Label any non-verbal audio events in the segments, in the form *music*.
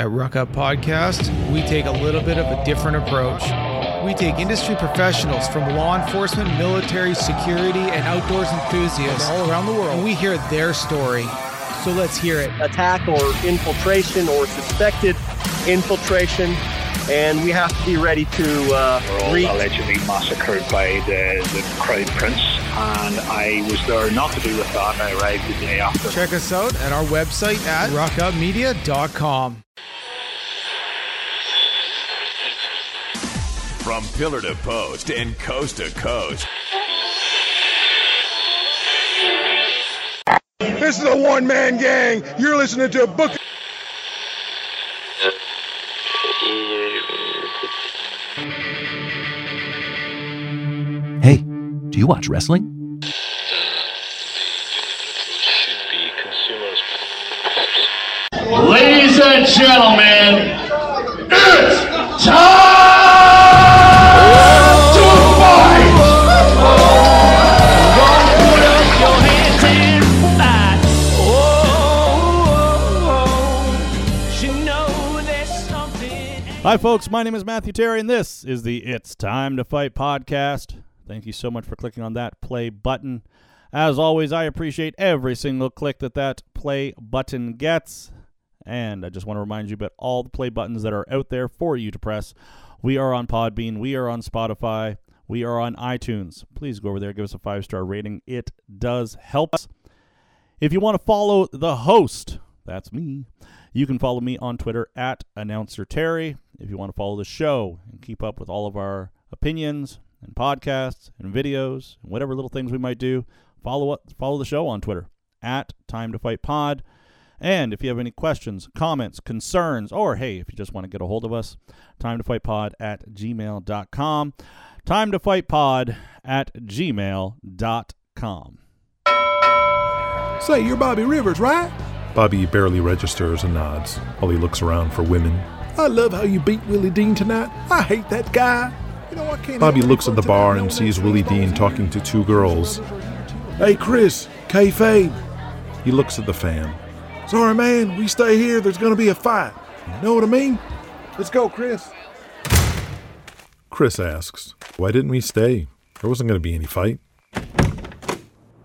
At Ruck Up Podcast, we take a little bit of a different approach. We take industry professionals from law enforcement, military, security, and outdoors enthusiasts all around the world, and we hear their story. So let's hear it. Attack or infiltration or suspected infiltration, and we have to be ready to uh, were all reach. allegedly massacred by the, the Crown Prince, and I was there not to do with that. I arrived the day after. Check us out at our website at ruckupmedia.com. From pillar to post and coast to coast. This is a one man gang. You're listening to a Book. You watch wrestling? Ladies and gentlemen, it's time to fight! Hi, folks. My name is Matthew Terry, and this is the It's Time to Fight podcast. Thank you so much for clicking on that play button. As always, I appreciate every single click that that play button gets. And I just want to remind you about all the play buttons that are out there for you to press. We are on Podbean, we are on Spotify, we are on iTunes. Please go over there, give us a five star rating. It does help us. If you want to follow the host, that's me. You can follow me on Twitter at announcer Terry. If you want to follow the show and keep up with all of our opinions and podcasts and videos and whatever little things we might do, follow up, follow the show on Twitter at Time to Fight Pod. And if you have any questions, comments, concerns, or hey, if you just want to get a hold of us, time to fight pod at gmail.com. Time to fight pod at gmail.com. Say, you're Bobby Rivers, right? Bobby barely registers and nods while he looks around for women. I love how you beat Willie Dean tonight. I hate that guy. You know, I can't Bobby looks at the bar and sees Willie Dean talking to two girls. Hey, Chris, kayfabe. He looks at the fan. Sorry, man, we stay here. There's gonna be a fight. You Know what I mean? Let's go, Chris. Chris asks, Why didn't we stay? There wasn't going to be any fight.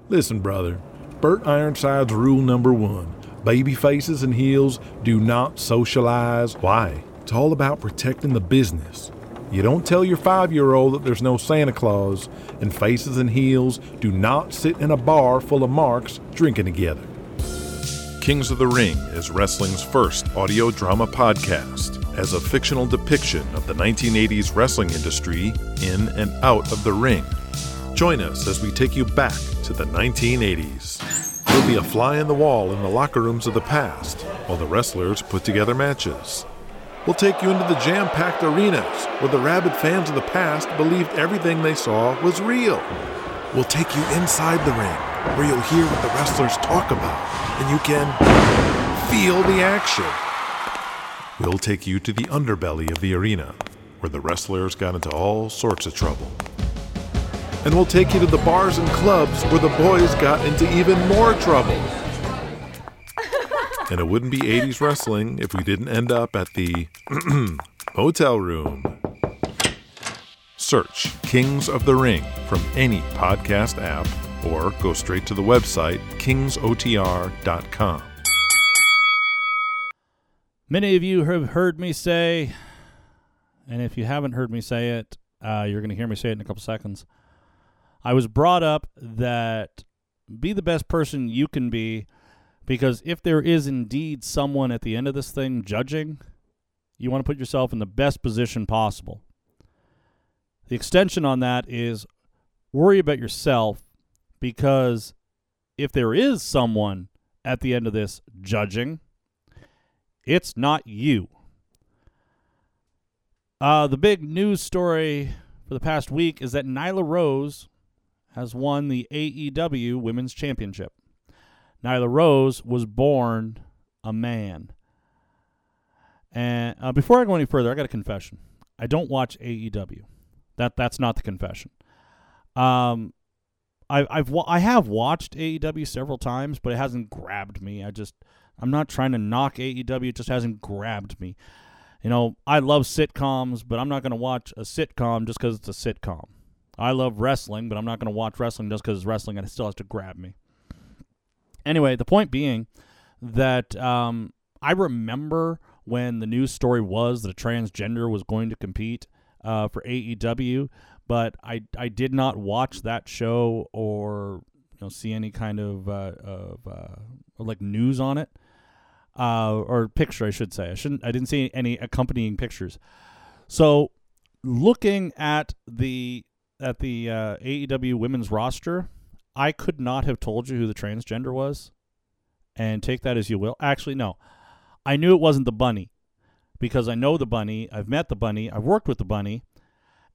Listen, brother. Bert Ironside's rule number one baby faces and heels do not socialize. Why? It's all about protecting the business. You don't tell your five year old that there's no Santa Claus, and faces and heels do not sit in a bar full of marks drinking together. Kings of the Ring is wrestling's first audio drama podcast as a fictional depiction of the 1980s wrestling industry in and out of the ring. Join us as we take you back to the 1980s. You'll be a fly in the wall in the locker rooms of the past while the wrestlers put together matches. We'll take you into the jam packed arenas where the rabid fans of the past believed everything they saw was real. We'll take you inside the ring where you'll hear what the wrestlers talk about and you can feel the action. We'll take you to the underbelly of the arena where the wrestlers got into all sorts of trouble. And we'll take you to the bars and clubs where the boys got into even more trouble. And it wouldn't be 80s wrestling if we didn't end up at the *clears throat* hotel room. Search Kings of the Ring from any podcast app or go straight to the website kingsotr.com. Many of you have heard me say, and if you haven't heard me say it, uh, you're going to hear me say it in a couple seconds. I was brought up that be the best person you can be because if there is indeed someone at the end of this thing judging, you want to put yourself in the best position possible. The extension on that is worry about yourself because if there is someone at the end of this judging, it's not you. Uh, the big news story for the past week is that Nyla Rose has won the AEW Women's Championship. Nyla Rose was born a man. And uh, before I go any further, I got a confession. I don't watch AEW. That that's not the confession. Um, I, I've I have watched AEW several times, but it hasn't grabbed me. I just I'm not trying to knock AEW. It just hasn't grabbed me. You know, I love sitcoms, but I'm not going to watch a sitcom just because it's a sitcom. I love wrestling, but I'm not going to watch wrestling just because it's wrestling and it still has to grab me. Anyway, the point being that um, I remember when the news story was that a transgender was going to compete uh, for AEW, but I I did not watch that show or you know see any kind of uh, of uh, like news on it uh, or picture I should say. I shouldn't I didn't see any accompanying pictures. So looking at the at the uh, AEW women's roster, I could not have told you who the transgender was, and take that as you will. Actually, no, I knew it wasn't the bunny because I know the bunny. I've met the bunny. I've worked with the bunny.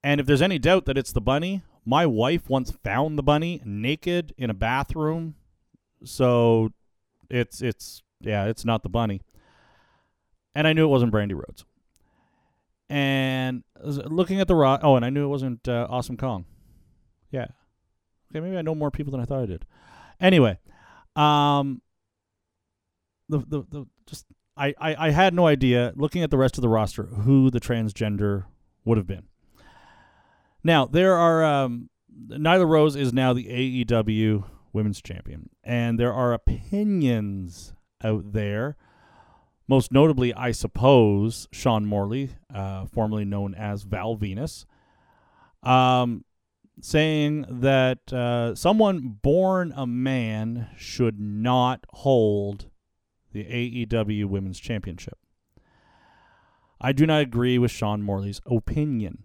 And if there's any doubt that it's the bunny, my wife once found the bunny naked in a bathroom. So it's it's yeah, it's not the bunny. And I knew it wasn't Brandi Rhodes. And looking at the raw, oh, and I knew it wasn't uh, Awesome Kong. Yeah. Okay, maybe I know more people than I thought I did. Anyway, um, the the, the just I, I I had no idea looking at the rest of the roster who the transgender would have been. Now there are um, Nyla Rose is now the AEW Women's Champion, and there are opinions out there. Most notably, I suppose, Sean Morley, uh, formerly known as Val Venis, um, saying that uh, someone born a man should not hold the AEW Women's Championship. I do not agree with Sean Morley's opinion.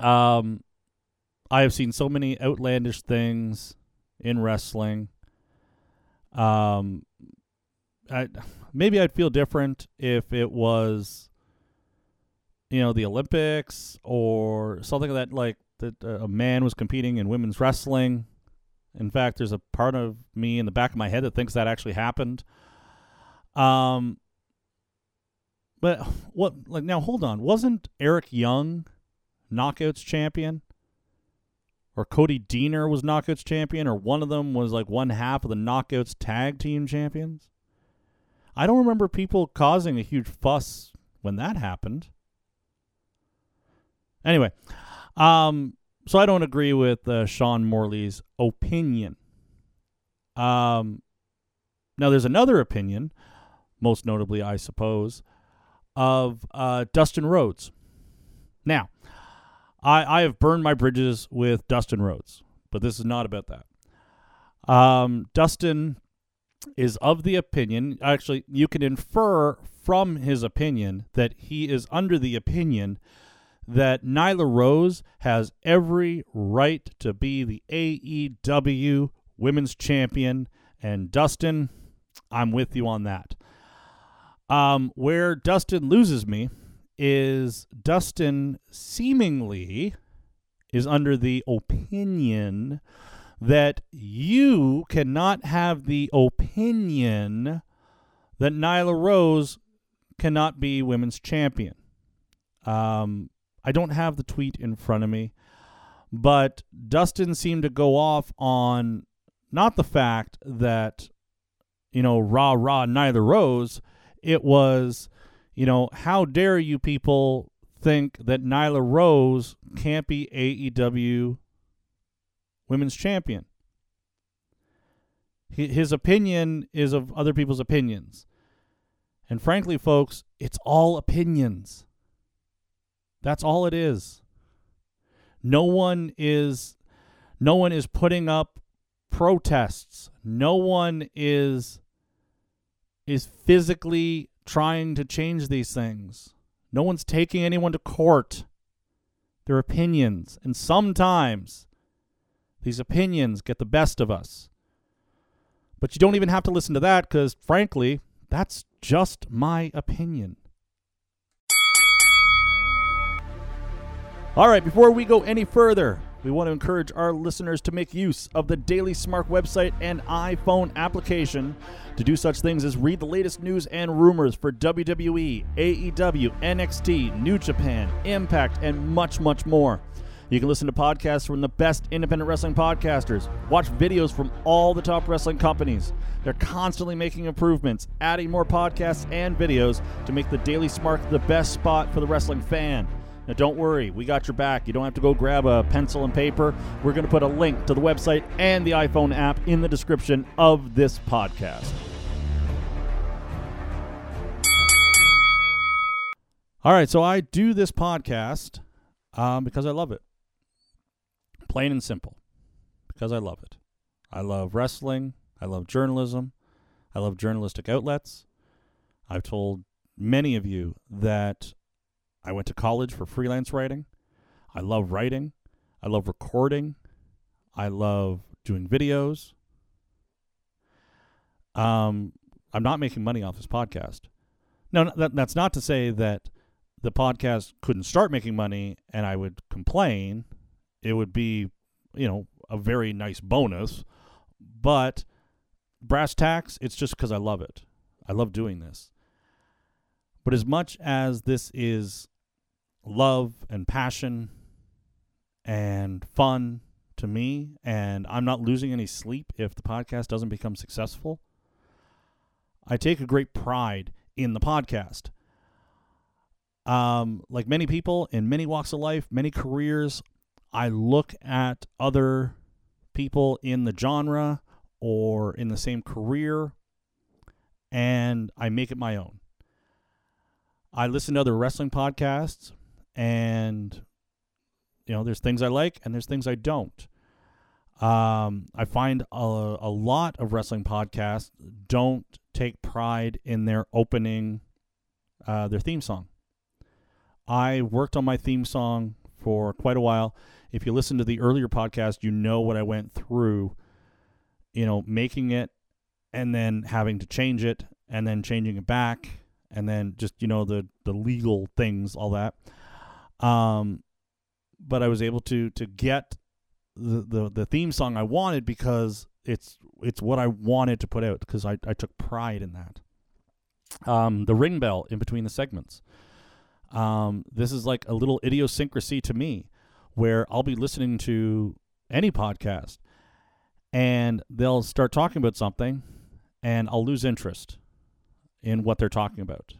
Um, I have seen so many outlandish things in wrestling. Um, I maybe I'd feel different if it was, you know, the Olympics or something like that like that uh, a man was competing in women's wrestling. In fact, there's a part of me in the back of my head that thinks that actually happened. Um, but what like now? Hold on, wasn't Eric Young knockouts champion? Or Cody Deaner was knockouts champion, or one of them was like one half of the knockouts tag team champions. I don't remember people causing a huge fuss when that happened. Anyway, um, so I don't agree with uh, Sean Morley's opinion. Um, now there's another opinion, most notably, I suppose, of uh, Dustin Rhodes. Now, I, I have burned my bridges with Dustin Rhodes, but this is not about that. Um, Dustin is of the opinion, actually, you can infer from his opinion that he is under the opinion that Nyla Rose has every right to be the AEW Women's Champion. And Dustin, I'm with you on that. Um, where Dustin loses me is Dustin seemingly is under the opinion that you cannot have the opinion that Nyla Rose cannot be women's champion. Um, I don't have the tweet in front of me, but Dustin seemed to go off on not the fact that, you know, rah rah Nyla Rose. It was you know, how dare you people think that Nyla Rose can't be AEW women's champion? His opinion is of other people's opinions. And frankly, folks, it's all opinions. That's all it is. No one is no one is putting up protests. No one is is physically trying to change these things. No one's taking anyone to court. Their opinions. And sometimes these opinions get the best of us. But you don't even have to listen to that because, frankly, that's just my opinion. All right, before we go any further, we want to encourage our listeners to make use of the Daily Smark website and iPhone application to do such things as read the latest news and rumors for WWE, AEW, NXT, New Japan, Impact, and much, much more. You can listen to podcasts from the best independent wrestling podcasters, watch videos from all the top wrestling companies. They're constantly making improvements, adding more podcasts and videos to make the Daily Smark the best spot for the wrestling fan. Now, don't worry, we got your back. You don't have to go grab a pencil and paper. We're going to put a link to the website and the iPhone app in the description of this podcast. All right, so I do this podcast um, because I love it. Plain and simple. Because I love it. I love wrestling. I love journalism. I love journalistic outlets. I've told many of you that I went to college for freelance writing. I love writing. I love recording. I love doing videos. Um, I'm not making money off this podcast. No, that, that's not to say that the podcast couldn't start making money and I would complain it would be, you know, a very nice bonus. But brass tacks, it's just because I love it. I love doing this. But as much as this is love and passion and fun to me, and I'm not losing any sleep if the podcast doesn't become successful, I take a great pride in the podcast. Um, like many people in many walks of life, many careers, I look at other people in the genre or in the same career and I make it my own. I listen to other wrestling podcasts and you know, there's things I like and there's things I don't. Um, I find a, a lot of wrestling podcasts don't take pride in their opening, uh, their theme song. I worked on my theme song for quite a while if you listen to the earlier podcast, you know what I went through, you know, making it and then having to change it and then changing it back and then just, you know, the the legal things, all that. Um but I was able to to get the the, the theme song I wanted because it's it's what I wanted to put out because I, I took pride in that. Um, the ring bell in between the segments. Um, this is like a little idiosyncrasy to me where I'll be listening to any podcast and they'll start talking about something and I'll lose interest in what they're talking about.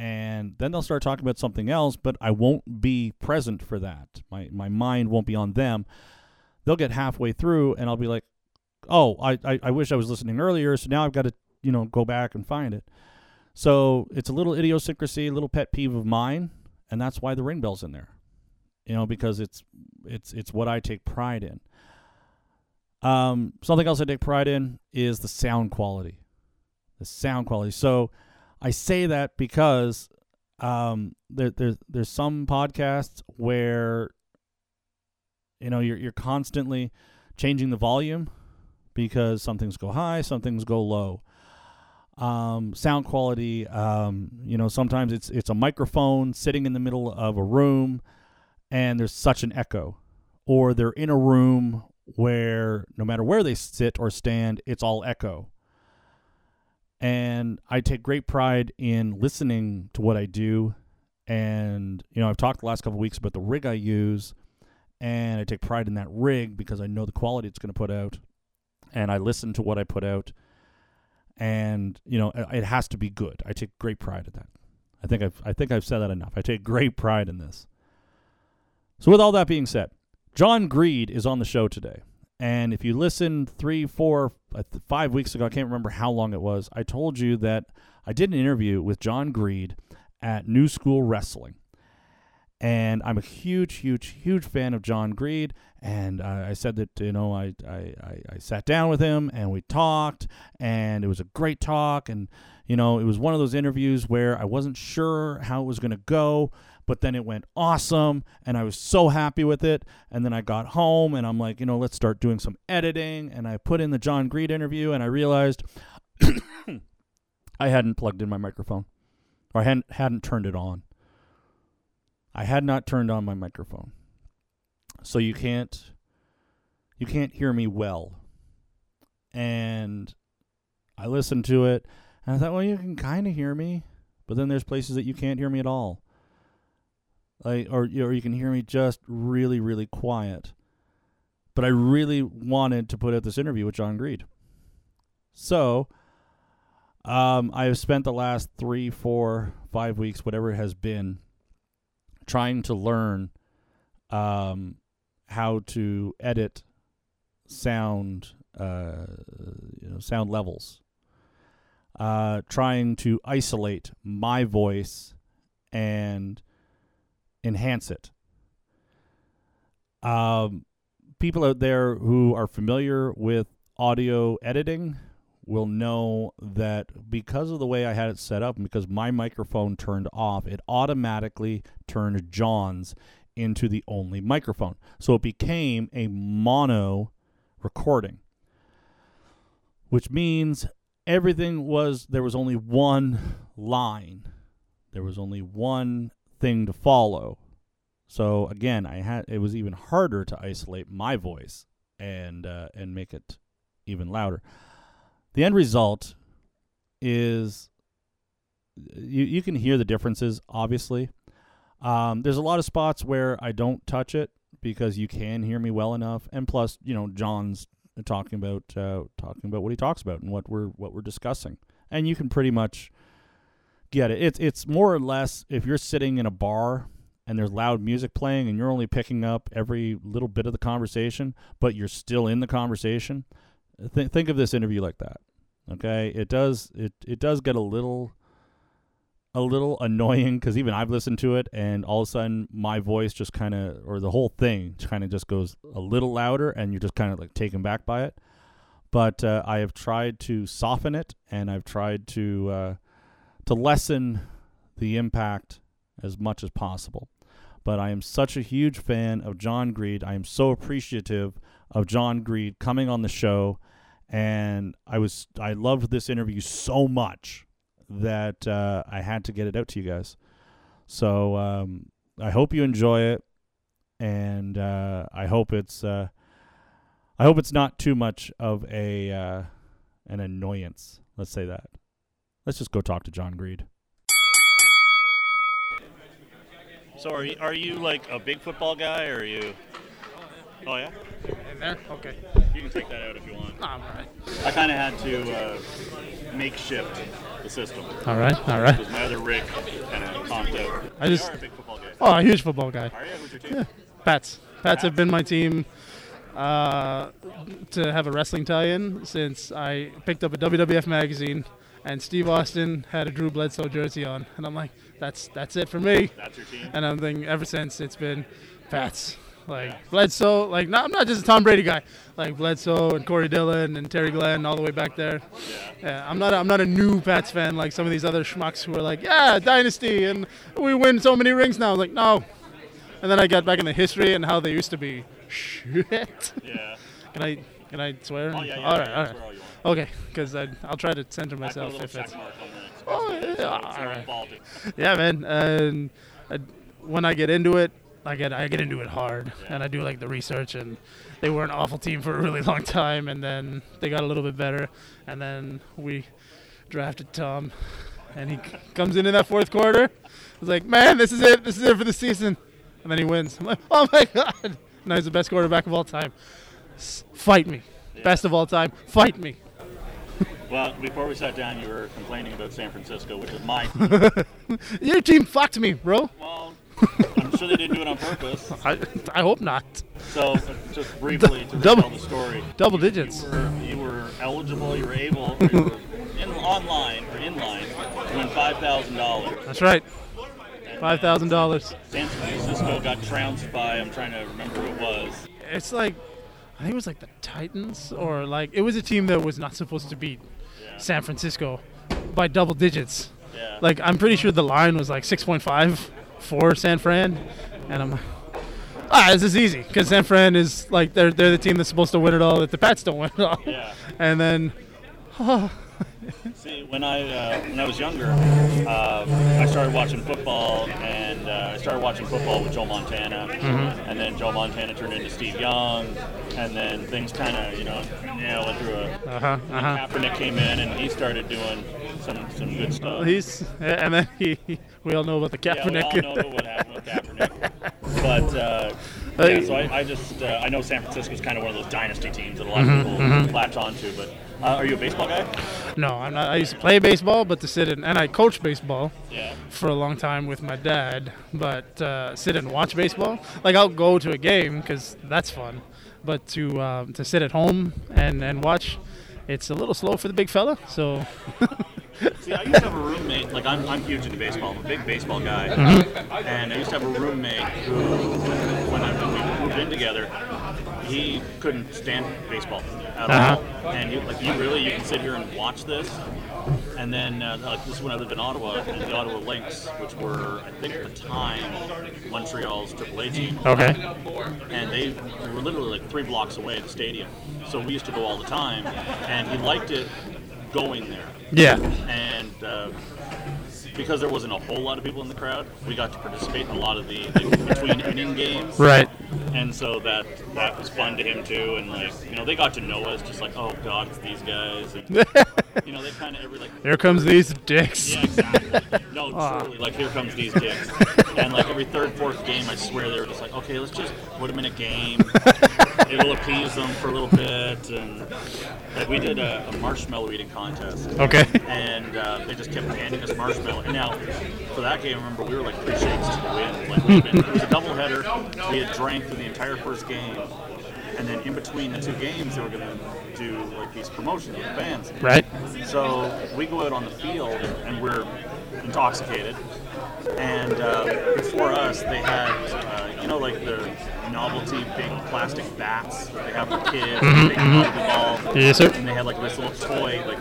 And then they'll start talking about something else, but I won't be present for that. My my mind won't be on them. They'll get halfway through and I'll be like, Oh, I, I, I wish I was listening earlier, so now I've got to, you know, go back and find it. So it's a little idiosyncrasy, a little pet peeve of mine, and that's why the ring bell's in there you know, because it's it's it's what I take pride in. Um, something else I take pride in is the sound quality. The sound quality. So I say that because um, there, there's there's some podcasts where you know you're you're constantly changing the volume because some things go high, some things go low. Um, sound quality, um, you know, sometimes it's it's a microphone sitting in the middle of a room and there's such an echo, or they're in a room where no matter where they sit or stand, it's all echo. And I take great pride in listening to what I do. And, you know, I've talked the last couple weeks about the rig I use, and I take pride in that rig because I know the quality it's going to put out. And I listen to what I put out. And, you know, it has to be good. I take great pride in that. I think I've I think I've said that enough. I take great pride in this. So, with all that being said, John Greed is on the show today. And if you listened three, four, five weeks ago, I can't remember how long it was, I told you that I did an interview with John Greed at New School Wrestling. And I'm a huge, huge, huge fan of John Greed. And I said that, you know, I, I, I sat down with him and we talked, and it was a great talk. And, you know, it was one of those interviews where I wasn't sure how it was going to go but then it went awesome and I was so happy with it. And then I got home and I'm like, you know, let's start doing some editing. And I put in the John Greed interview and I realized *coughs* I hadn't plugged in my microphone or I hadn't, hadn't turned it on. I had not turned on my microphone. So you can't you can't hear me well. And I listened to it and I thought, well, you can kind of hear me, but then there's places that you can't hear me at all. Or you can hear me just really really quiet. But I really wanted to put out this interview with John Greed. So, um, I have spent the last three, four, five weeks, whatever it has been, trying to learn um, how to edit sound, uh, you know, sound levels. Uh, trying to isolate my voice and enhance it. Um, people out there who are familiar with audio editing will know that because of the way I had it set up, and because my microphone turned off, it automatically turned John's into the only microphone. So it became a mono recording, which means everything was there was only one line, there was only one thing to follow. So again, I had it was even harder to isolate my voice and uh, and make it even louder. The end result is you you can hear the differences obviously. Um, there's a lot of spots where I don't touch it because you can hear me well enough, and plus, you know, John's talking about uh, talking about what he talks about and what we're what we're discussing, and you can pretty much get it. It's it's more or less if you're sitting in a bar and there's loud music playing and you're only picking up every little bit of the conversation, but you're still in the conversation. Th- think of this interview like that. Okay, it does it it does get a little a little annoying because even I've listened to it and all of a sudden my voice just kind of or the whole thing kind of just goes a little louder and you're just kind of like taken back by it. But uh, I have tried to soften it and I've tried to uh, to lessen the impact as much as possible. But I am such a huge fan of John Greed. I am so appreciative of John Greed coming on the show, and I was I loved this interview so much that uh, I had to get it out to you guys. So um, I hope you enjoy it, and uh, I hope it's uh, I hope it's not too much of a uh, an annoyance. Let's say that. Let's just go talk to John Greed. So are you, are you like a big football guy, or are you? Oh yeah. In there? Okay. You can take that out if you want. No, I'm all right. I kind of had to uh, makeshift the system. All right, all right. Because my other rig kind of conked out. I You just are a big football guy. oh, a huge football guy. Are you? Who's your team? Yeah, Pats. Pats have been my team uh, to have a wrestling tie-in since I picked up a WWF magazine, and Steve Austin had a Drew Bledsoe jersey on, and I'm like, that's that's it for me. That's your team. And I'm thinking ever since it's been Pats. Like Bledsoe, like not, I'm not just a Tom Brady guy. Like Bledsoe and Corey Dillon and Terry Glenn all the way back there. Yeah, I'm not. A, I'm not a new Pats fan like some of these other schmucks who are like, yeah, dynasty and we win so many rings now. I was like, no. And then I got back in the history and how they used to be. *laughs* Shit. Yeah. Can I can I swear? Oh, yeah, yeah, all yeah, right, all right. All you want. Okay, because I'll try to center I put a myself if it's. mark on there. Oh, yeah, all right. Yeah, man. And I, when I get into it, I get I get into it hard, and I do like the research. And they were an awful team for a really long time, and then they got a little bit better, and then we drafted Tom, and he comes in in that fourth quarter. I was like, man, this is it. This is it for the season. And then he wins. I'm like, oh my god! *laughs* Now he's the best quarterback of all time. S- fight me, best of all time. Fight me. Well, before we sat down, you were complaining about San Francisco, which is my team. *laughs* Your team fucked me, bro. well, I'm sure they didn't do it on purpose. *laughs* I, I hope not. So, just *laughs* briefly to Double- tell the story. double you- digits. You were, you were eligible, you were able, you were in, online or in line to win $5,000. That's right. Five thousand dollars. San Francisco got trounced by, I'm trying to remember who it was. It's like, I think it was like the Titans, or like it was a team that was not supposed to beat San Francisco by double digits. Yeah. Like I'm pretty sure the line was like 6.5 for San Fran, and I'm like, ah, this is easy because San Fran is like they're they're the team that's supposed to win it all. That the Pats don't win it all. Yeah. And then, *laughs* See, when I uh, when I was younger, uh, I started watching football, and uh, I started watching football with Joe Montana, and then Joe Montana turned into Steve Young, and then things kind of you know yeah went through a. uh huh, uh huh. Kaepernick came in, and he started doing some some good stuff. He's and then he, we all know about the Kaepernick. yeah, we all know what happened with Kaepernick. but uh, yeah, so I, I just uh, I know San Francisco's kind of one of those dynasty teams that a lot of people latch onto. But uh, are you a baseball guy? No, I'm not. I used to play baseball, but to sit in and I coached baseball Yeah. for a long time with my dad. But uh, sit and watch baseball, like I'll go to a game because that's fun. But to um, to sit at home and and watch, it's a little slow for the big fella. So *laughs* See, I used to have a roommate. Like I'm, I'm huge into baseball. I'm a big baseball guy, and I used to have a roommate who, when, I, when we moved in together, he couldn't stand baseball at Uh-huh. all. And he, like, you really, you can sit here and watch this. And then, uh, like this is when I lived in Ottawa, and the Ottawa Lynx, which were, I think, at the time, Montreal's AAA team. Okay. And they were literally like three blocks away at the stadium. So we used to go all the time, and he liked it going there yeah, and uh, because there wasn't a whole lot of people in the crowd, we got to participate in a lot of the, the between inning games. Right. And so that that was fun to him too, and like you know they got to know us just like oh god it's these guys, and, *laughs* you know they kind of every like here comes these dicks. yeah exactly no truly like here comes these dicks, *laughs* and like every third fourth game I swear they were just like okay let's just put them in a game, *laughs* it'll appease them for a little bit, and like we did a, a marshmallow eating contest Okay. and uh, they just kept handing us And now, for that game, remember we were like three shakes to the wind. Like we'd been, it was a doubleheader. We had drank through the entire first game, and then in between the two games, they were going to do like these promotions with the bands. Right. So we go out on the field and we're intoxicated. And uh, before us, they had, uh, you know, like the novelty big plastic bats that they have for kids, big rugby ball. Yes, sir. And they had like this little toy, like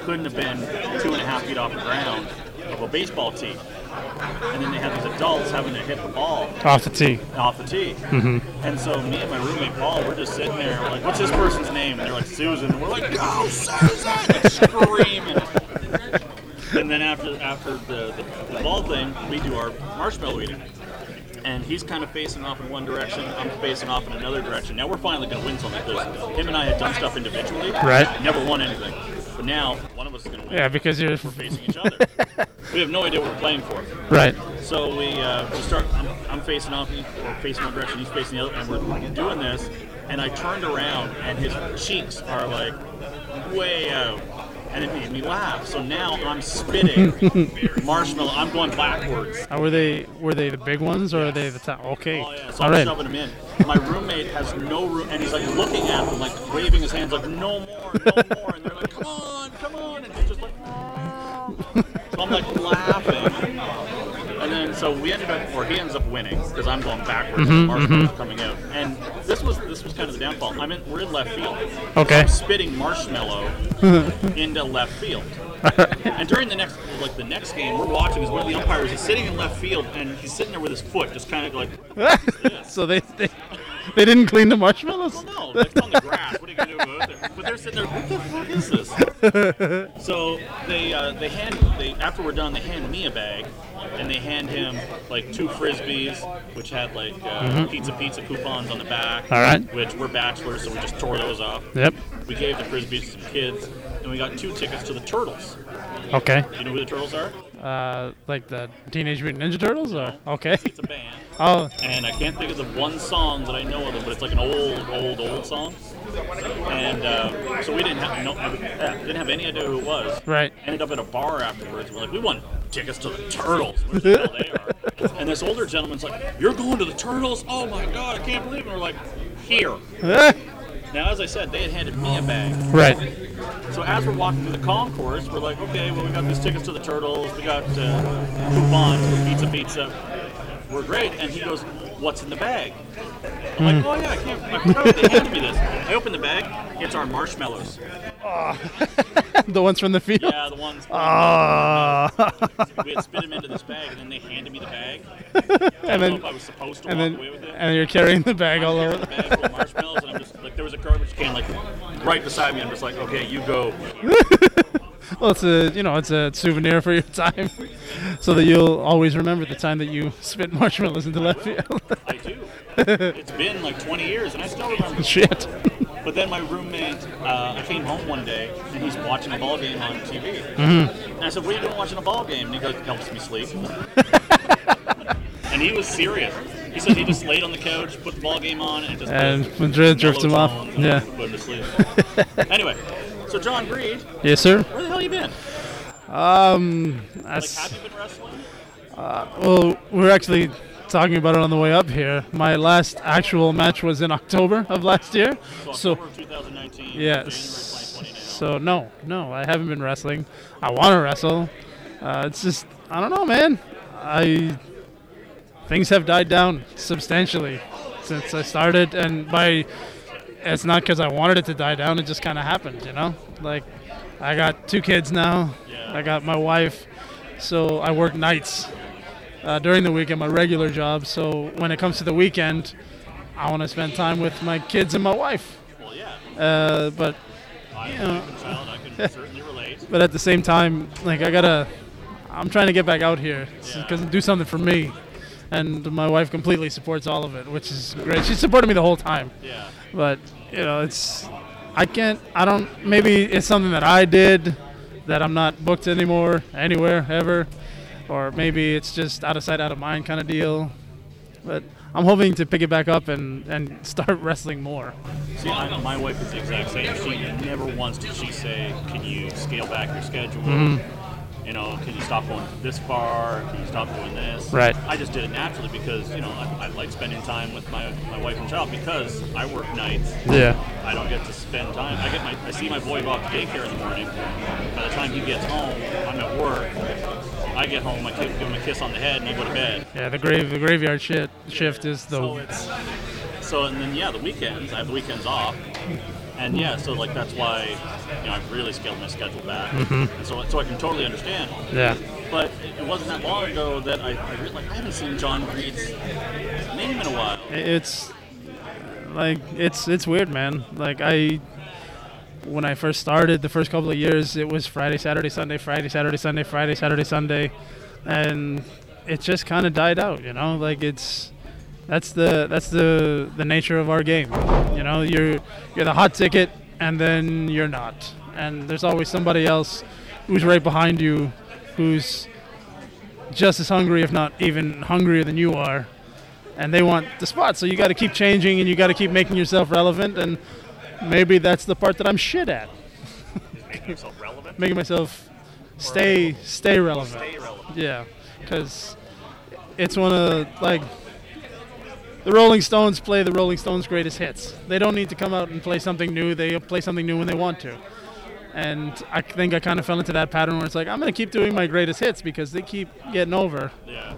couldn't have been two and a half feet off the ground of a baseball tee. And then they had these adults having to hit the ball Off the tee. off the tee. Mm-hmm. And so me and my roommate Paul, we're just sitting there, like, what's this person's name? And they're like, Susan. And we're like, go, Susan! Like, screaming. and then after after the, the, the ball thing, we do our marshmallow eating. And he's kind of facing off in one direction, I'm facing off in another direction. Now we're finally going to win something because him and I had done stuff individually. Right. Never won anything. But now one of us is going to win. Yeah, because you're We're facing each other. *laughs* we have no idea what we're playing for. right. So we, uh, we start. I'm, I'm facing off, or facing one direction, he's facing the other, and we're doing this. And I turned around, and his cheeks are like way out, and it made me laugh. So now I'm spitting *laughs* marshmallow. I'm going backwards. Uh, were they were they the big ones or are they the top? Okay. Oh yeah, so All I'm right. shoving them in. My roommate has no room, and he's like looking at them, like waving his hands, like no more, no more, and they're like, come on, come on, and he's just like, so I'm like laughing, and then so we ended up, or he ends up winning because I'm going backwards, mm-hmm, and the marshmallows mm-hmm. are coming out, and this was this was kind of the downfall. I'm in, we're in left field. Okay. I'm spitting marshmallow *laughs* into left field. and during the next, like the next game, we're watching as one of the umpires is sitting in left field, and he's sitting there with his foot, just kind of like, *laughs* so they, they they didn't clean the marshmallows. well, no, it's on the grass. What are you gonna do about it? But they're sitting there. What the fuck is this? *laughs* so they uh, they hand they after we're done, they hand me a bag, and they hand him like two frisbees, which had like uh, pizza pizza coupons on the back. Mm-hmm. All right. Which we're bachelors, so we just tore those off. Yep. We gave the frisbees to some kids, and we got two tickets to the Turtles. Okay. Do you know who the Turtles are? Uh, like the Teenage Mutant Ninja Turtles, or okay. It's a band. *laughs* Oh, and I can't think of the one song that I know of them, but it's like an old, old, old song. And uh, so we didn't have no, yeah, didn't have any idea who it was. Right. Ended up at a bar afterwards. We're like, we won tickets to the Turtles. Where the hell they are? *laughs* And this older gentleman's like, "You're going to the Turtles? Oh my God, I can't believe it!" And we're like, "Here." *laughs* Now, as I said, they had handed me a bag. right. So as we're walking through the concourse, we're like, okay, well, we got these tickets to the Turtles, we got uh, coupons for Pizza Pizza. We're great. And he goes, what's in the bag? I'm like, oh yeah, I can't. I forgot they handed me this. I open the bag. It's our marshmallows. *laughs* the ones from the field. Yeah, the ones. Ah. We had spit them into this bag, and then they handed me the bag. *laughs* I don't and know then if I was supposed to and walk then away with it. and you're carrying the bag all over. the bag full of marshmallows, and I'm just like, there was a garbage can like right beside me. I'm just like, okay, you go. *laughs* Well, it's a you know it's a souvenir for your *laughs* time, so that you'll always remember the time that you *laughs* spit marshmallows into left field. I do. It's been like 20 years, and I still remember. Shit. But then my roommate, uh, I came home one day, and he's watching a ball game on TV. Mm-hmm. And I said, "What are you doing watching a ball game?" And he goes, "Helps me sleep." And he was serious. He said he just laid on the couch, put the ball game on, and just And Madrid drift him off. Yeah. put him to sleep. *laughs* anyway, so John Greed, Yes, sir. where the hell you been? Um, Like, have you been wrestling? uh, well, we're actually talking about it on the way up here. My last actual match was in October of last year. So, October of 2019. yes. So no, no, I haven't been wrestling. I want to wrestle. Uh, it's just I don't know, man. I things have died down substantially since I started, and by it's not because I wanted it to die down. It just kind of happened, you know. Like I got two kids now. I got my wife, so I work nights uh, during the week at my regular job. So when it comes to the weekend, I want to spend time with my kids and my wife. Well, yeah. Uh, but you know, child. I can *laughs* certainly relate. but at the same time, like I gotta, I'm trying to get back out here because do something for me, and my wife completely supports all of it, which is great. She supported me the whole time. Yeah. But you know, it's, I can't, I don't. Maybe it's something that I did, that I'm not booked anymore, anywhere ever, or maybe it's just out of sight, out of mind kind of deal. But I'm hoping to pick it back up and and *laughs* start wrestling more. See, I, my wife is the exact same. She never once did she say, "Can you scale back your schedule? Mhm. You know, can you stop going this far? Can you stop doing this?" Right. I just did it naturally because you know I, I like spending time with my my wife and child because I work nights. Yeah. I don't get to spend time. I get my I see my boy go off to daycare in the morning. By the time he gets home, I'm at work. I get home, I give him a kiss on the head, and I go to bed. Yeah, the grave, the graveyard shit shift is the. So it's so and then yeah, the weekends I have the weekends off, and yeah, so like that's why you know I've really scaled my schedule back, Mhm. and so so I can totally understand. Yeah. But it- wasn't that long ago that I, I really, like I haven't seen John Greed's name in a while. It's like it's it's weird, man. Like I, when I first started, the first couple of years, it was Friday, Saturday, Sunday, Friday, Saturday, Sunday, Friday, Saturday, Sunday, and it just kind of died out. You know, like it's that's the that's the the nature of our game. You know, you're you're the hot ticket, and then you're not, and there's always somebody else who's right behind you, who's just as hungry, if not even hungrier than you are, and they want the spot. So you got to keep changing, and you got to keep making yourself relevant. And maybe that's the part that I'm shit at, Making yourself relevant. making myself stay stay relevant. Stay relevant. Yeah, because it's one of like the Rolling Stones play the Rolling Stones' greatest hits. They don't need to come out and play something new. They play something new when they want to. And I think I kind of fell into that pattern where it's like I'm gonna keep doing my greatest hits because they keep getting over Yeah.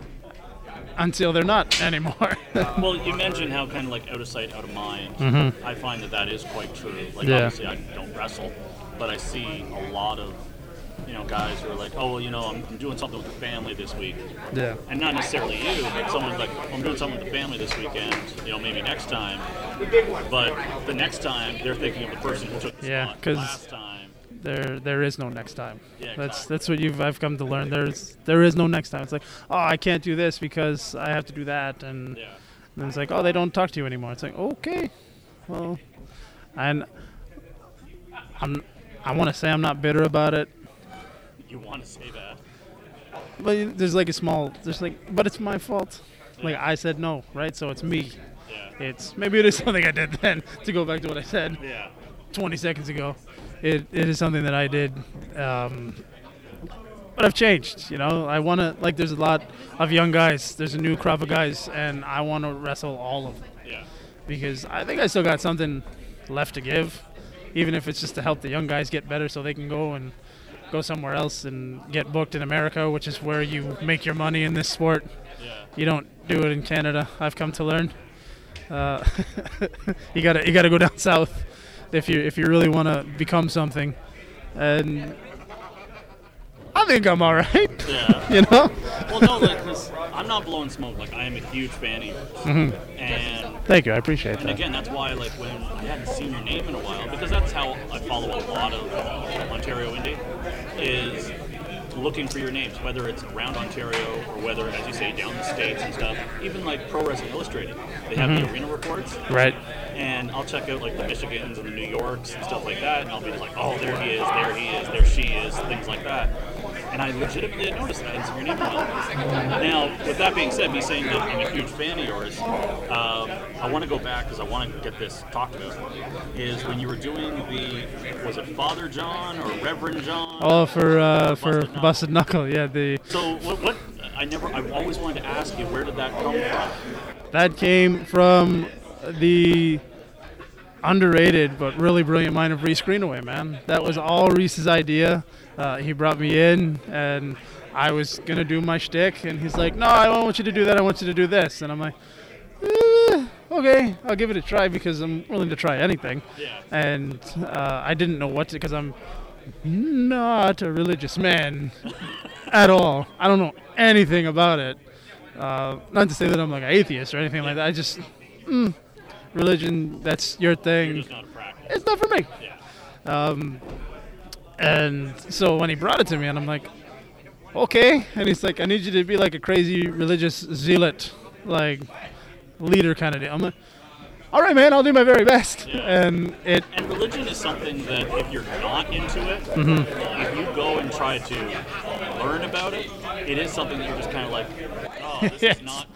until they're not *laughs* anymore. well, you mentioned how kind of like out of sight, out of mind. Mhm. I find that that is quite true. Like Yeah. obviously I don't wrestle, but I see a lot of you know guys who are like, oh well, you know, I'm, I'm doing something with the family this week. Yeah. And not necessarily you, but someone's like, I'm doing something with the family this weekend. You know, maybe next time. The big one. But the next time, they're thinking of the person who took the Yeah, spot because last time. there there is no next time. Yeah, that's that's what you've I've come to learn. There's there is no next time. It's like oh I can't do this because I have to do that, and then it's like oh they don't talk to you anymore. It's like okay, well, and I'm I want to say I'm not bitter about it, You want to say that? but there's like a small there's like but it's my fault. Like I said no, right? So it's me. It's maybe it is *laughs* something I did then. To go back to what I said. Yeah. 20 seconds ago. It, it is something that I did. Um, but I've changed, you know. I want to, like, there's a lot of young guys. There's a new crop of guys, and I want to wrestle all of them. Yeah. Because I think I still got something left to give, even if it's just to help the young guys get better so they can go and go somewhere else and get booked in America, which is where you make your money in this sport. Yeah. You don't do it in Canada. I've come to learn. Uh, *laughs* you gotta you gotta go down *laughs* south if you if you really want to become something, and I think I'm all right. Yeah. *laughs* you know. Well, no, like, 'cause I'm not blowing smoke. Like, I am a huge fan of yours. Mhm. And Thank you, I appreciate And that. again, that's why, like, when I hadn't seen your name in a while, because that's how I follow a lot of uh, Ontario indie, is looking for your names, whether it's around Ontario or whether, as you say, down the states and stuff. Even like Pro Wrestling Illustrated, they have Mhm. the arena reports. Right. And I'll check out like the Michigans and the New Yorks and stuff like that, and I'll be like, oh, there he is, there he is, there she is, things like that. and I legitimately had noticed that I didn't see your name. Now, with that being said, me saying that I'm a huge fan of yours, um, I want to go back because I want to get this talked about. Is when you were doing the was it Father John or Reverend John? Oh, for uh, for busted knuckle, yeah. The So what? what I never. I've always wanted to ask you where did that come from? that came from the underrated but really brilliant mind of Reese Greenaway, man. That was all Reese's idea. Uh, he brought me in, and I was gonna do my shtick, and he's like, "No, I don't want you to do that. I want you to do this." And I'm like, eh, "Okay, I'll give it a try because I'm willing to try anything." Yeah. And uh, I didn't know what to because I'm not a religious man at all. I don't know anything about it. Uh, not to say that I'm like an atheist or anything like that. I just mm, religion. That's your thing. It's not for me. Um, and so when he brought it to me, and I'm like, okay. And he's like, I need you to be like a crazy religious zealot, like leader kind of deal. I'm like, all right, man. I'll do my very best. And it And religion is something that if you're not into it, Mhm. if you go and try to learn about it, it is something that you're just kind of like, oh, this is *laughs* not.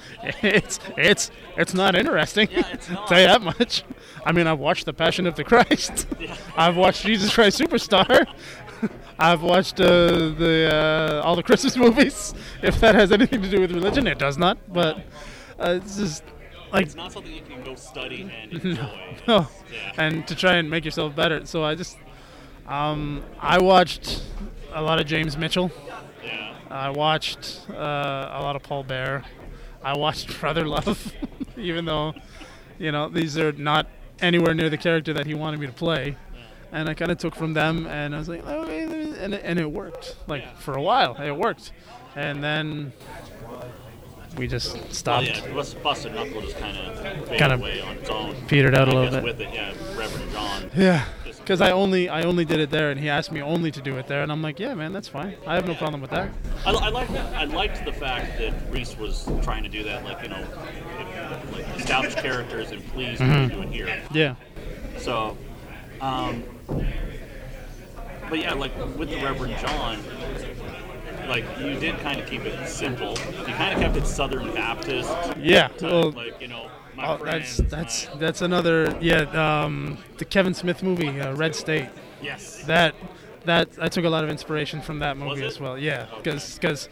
it's it's it's not interesting. *laughs* Tell you that much. I mean, I've watched The Passion of the Christ. *laughs* I've watched Jesus Christ Superstar. I've watched uh, the uh, all the Christmas movies. If that has anything to do with religion, it does not. But uh, it's just like it's not something you can go study and *laughs* enjoy. *laughs* no, and to try and make yourself better. So I just um, I watched a lot of James Mitchell. Yeah. I watched uh, a lot of Paul Bearer. I watched *laughs* Brother Love, even though you know these are not anywhere near the character that he wanted me to play. And I kind of took from them, and I was like, okay, and it, and it worked. Like for a while, it worked, and then we just Well, stopped. yeah, Bus- Busted Knuckle just kind of Kinda away on its own. petered out a little bit. With it, yeah, Reverend John. Yeah, because I only I only did it there, and he asked me only to do it there, and I'm like, yeah, man, that's fine. I have no problem with that. I, I like that. I liked the fact that Reese was trying to do that, like you know, if, like establish characters and please Mhm. do it here. Yeah. So, um, but yeah, like with the Reverend John, like you did kind of keep it simple. You kind of kept it Southern Baptist. Yeah, to, well, like you know, my Oh, friends. that's that's that's another yeah. Um, the Kevin Smith movie, uh, Red State. Yes. That that I took a lot of inspiration from that movie as well. Yeah, because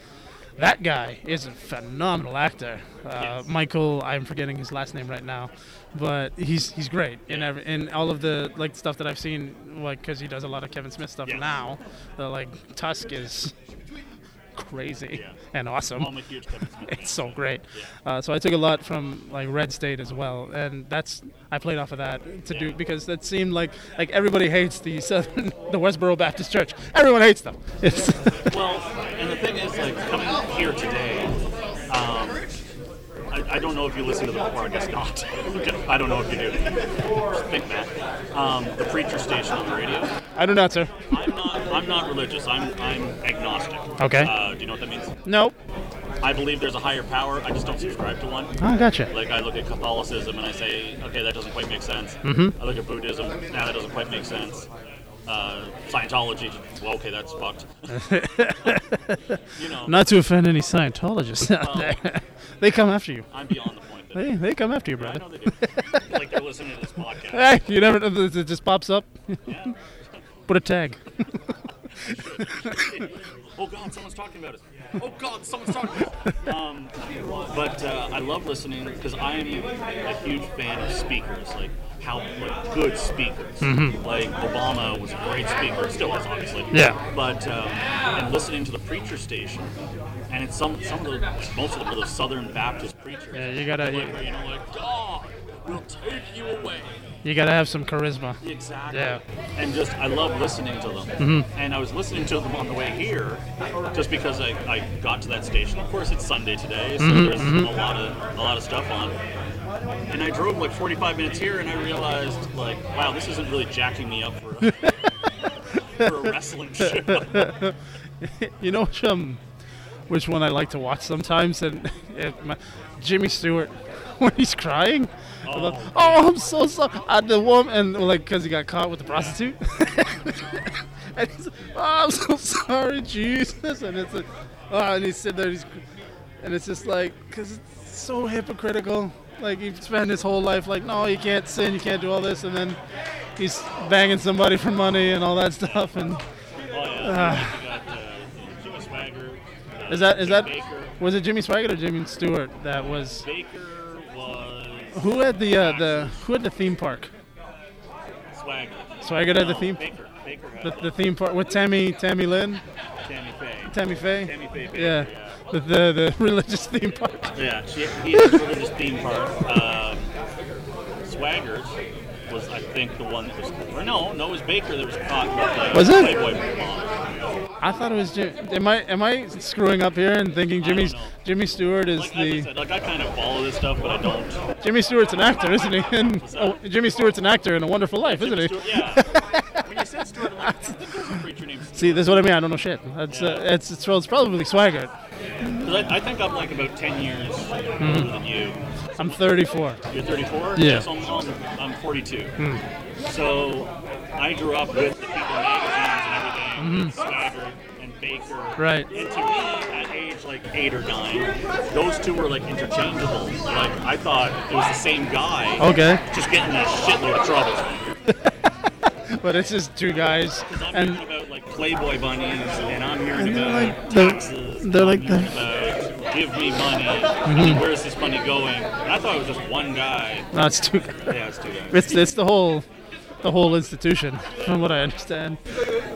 that guy is a phenomenal actor. Uh, Michael, I'm forgetting his last name right now, but he's he's great in every, in all of the like stuff that I've seen. Like because he does a lot of Kevin Smith stuff now. The like Tusk is crazy *laughs* and awesome. I'm a huge it's so great. Uh, so I took a lot from like Red State as well, and that's I played off of that to do because that seemed like like everybody hates the Southern *laughs* the Westboro Baptist Church. Everyone hates them. It's *laughs* well, and the thing is, like coming up here today, I, I don't know if you listen to the or I guess not. *laughs* I don't know if you do. Just think, Matt. Um, the preacher station on the radio. I do not, sir. I'm not. I'm not religious. I'm. I'm agnostic. Okay. Uh, do you know what that means? Nope. I believe there's a higher power. I just don't subscribe to one. Oh, gotcha. Like I look at Catholicism and I say, okay, that doesn't quite make sense. Mhm. I look at Buddhism, now that doesn't quite make sense. Uh, Scientology, well, okay, that's fucked. *laughs* *laughs* you know, not to offend any Scientologists out there. They come after you. I'm beyond the point. They they come after you, brother. I know they do. like they're listening to this podcast. *laughs* Hey, you never know. It just pops up. Put a tag. *laughs* *laughs* oh God, someone's talking about us. Oh God, someone's talking about us. Um, but uh, I love listening because I'm a huge fan of speakers, like how like good speakers. Mhm. Like Obama was a great speaker, still is obviously. Yeah. But um, and listening to the preacher station, and it's some some of the most of them are the Southern Baptist preachers. Yeah, you gotta- Like, you- you know, like God will take you away. You gotta have some charisma. Exactly. Yeah. And just, I love listening to them. Mm-hmm. And I was listening to them on the way here, just because I, I got to that station. Of course, it's Sunday today, so Mhm, there's mhm. a lot of a lot of stuff on. And I drove like 45 minutes here, and I realized, like, wow, this isn't really jacking me up for a, *laughs* for a wrestling show. *laughs* you know um, which one I like to watch sometimes, and *laughs* it, my, Jimmy Stewart *laughs* when he's crying. Oh, oh I'm so sorry. Uh, the woman, and like, because he got caught with the prostitute. *laughs* and he's like, oh, I'm so sorry, Jesus. And it's like, oh, and he's sitting there, he's, and it's just like, because it's so hypocritical. Like he spent his whole life like, no, you can't sin, you can't do all this, and then he's banging somebody for money and all that stuff. And uh, is that is that was it Jimmy Swaggart or Jimmy Stewart that was? Bakker was Who had the uh, the who had the theme park? Swagger. Swaggart had the theme. Bakker. Bakker The, the theme park with Tammy Tammy Lynn. Tammy Faye. Tammy Faye. Tammy Faye Bakker, Yeah. yeah. The, the the *laughs* religious theme park. Yeah, she, he had this religious theme park. Um, Swaggers was, I think, the one that was. Or no, no, it was Bakker that was caught with the Was it? Playboy mom. I thought it was Jim. Am I am I screwing up here and thinking Jimmy Jimmy Stewart is Like, as I the said, like I kind of follow this stuff, but I don't. Jimmy Stewart's an actor, isn't he? And oh, Jimmy Stewart's an actor in A Wonderful Life, isn't he? Stewart, yeah. *laughs* when you said Stewart, like, I think there's a preacher named See, this is what I mean. I don't know shit. That's uh, it's it's, well, it's probably Swaggart. Because I, I think I'm like about 10 years Mm-hmm. older than you. I'm 34. You're 34? Yeah. So I'm, I'm, I'm 42. Hmm. So I grew up with the People with and Bakker. Mm-hmm. Right. And to me, at age like eight or nine, those two were like interchangeable. Like I thought it was the same guy. Okay. Just getting a shitload of trouble. *laughs* But it's just two guys, I'm and about like Playboy bunnies, and I'm hearing And they're about like- they're- taxes. they're like the- about give me money. Mhm. Where's this money going? And I thought it was just one guy. no, it's two. guys. Yeah, it's two guys. It's it's the whole the whole institution, from what I understand.